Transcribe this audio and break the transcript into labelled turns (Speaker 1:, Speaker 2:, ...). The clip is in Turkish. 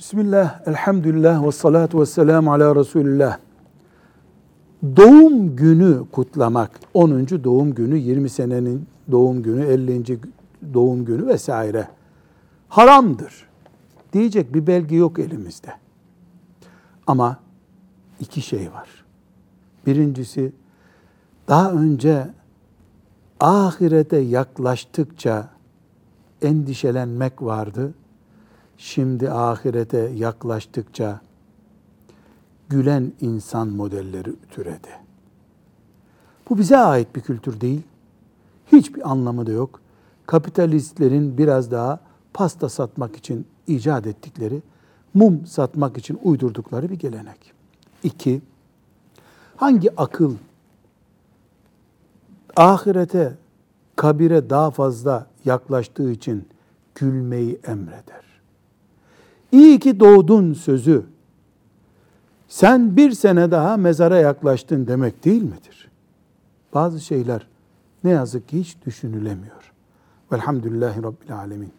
Speaker 1: Bismillah, elhamdülillah ve salatu ve selamu ala Resulillah. Doğum günü kutlamak, 10. doğum günü, 20 senenin doğum günü, 50. doğum günü vesaire haramdır. Diyecek bir belge yok elimizde. Ama iki şey var. Birincisi daha önce ahirete yaklaştıkça endişelenmek vardı. Şimdi ahirete yaklaştıkça gülen insan modelleri türedi. Bu bize ait bir kültür değil. Hiçbir anlamı da yok. Kapitalistlerin biraz daha pasta satmak için icat ettikleri, mum satmak için uydurdukları bir gelenek. İki, hangi akıl ahirete, kabire daha fazla yaklaştığı için gülmeyi emreder? İyi ki doğdun sözü sen bir sene daha mezara yaklaştın demek değil midir? Bazı şeyler ne yazık ki hiç düşünülemiyor. Velhamdülillahi Rabbil Alemin.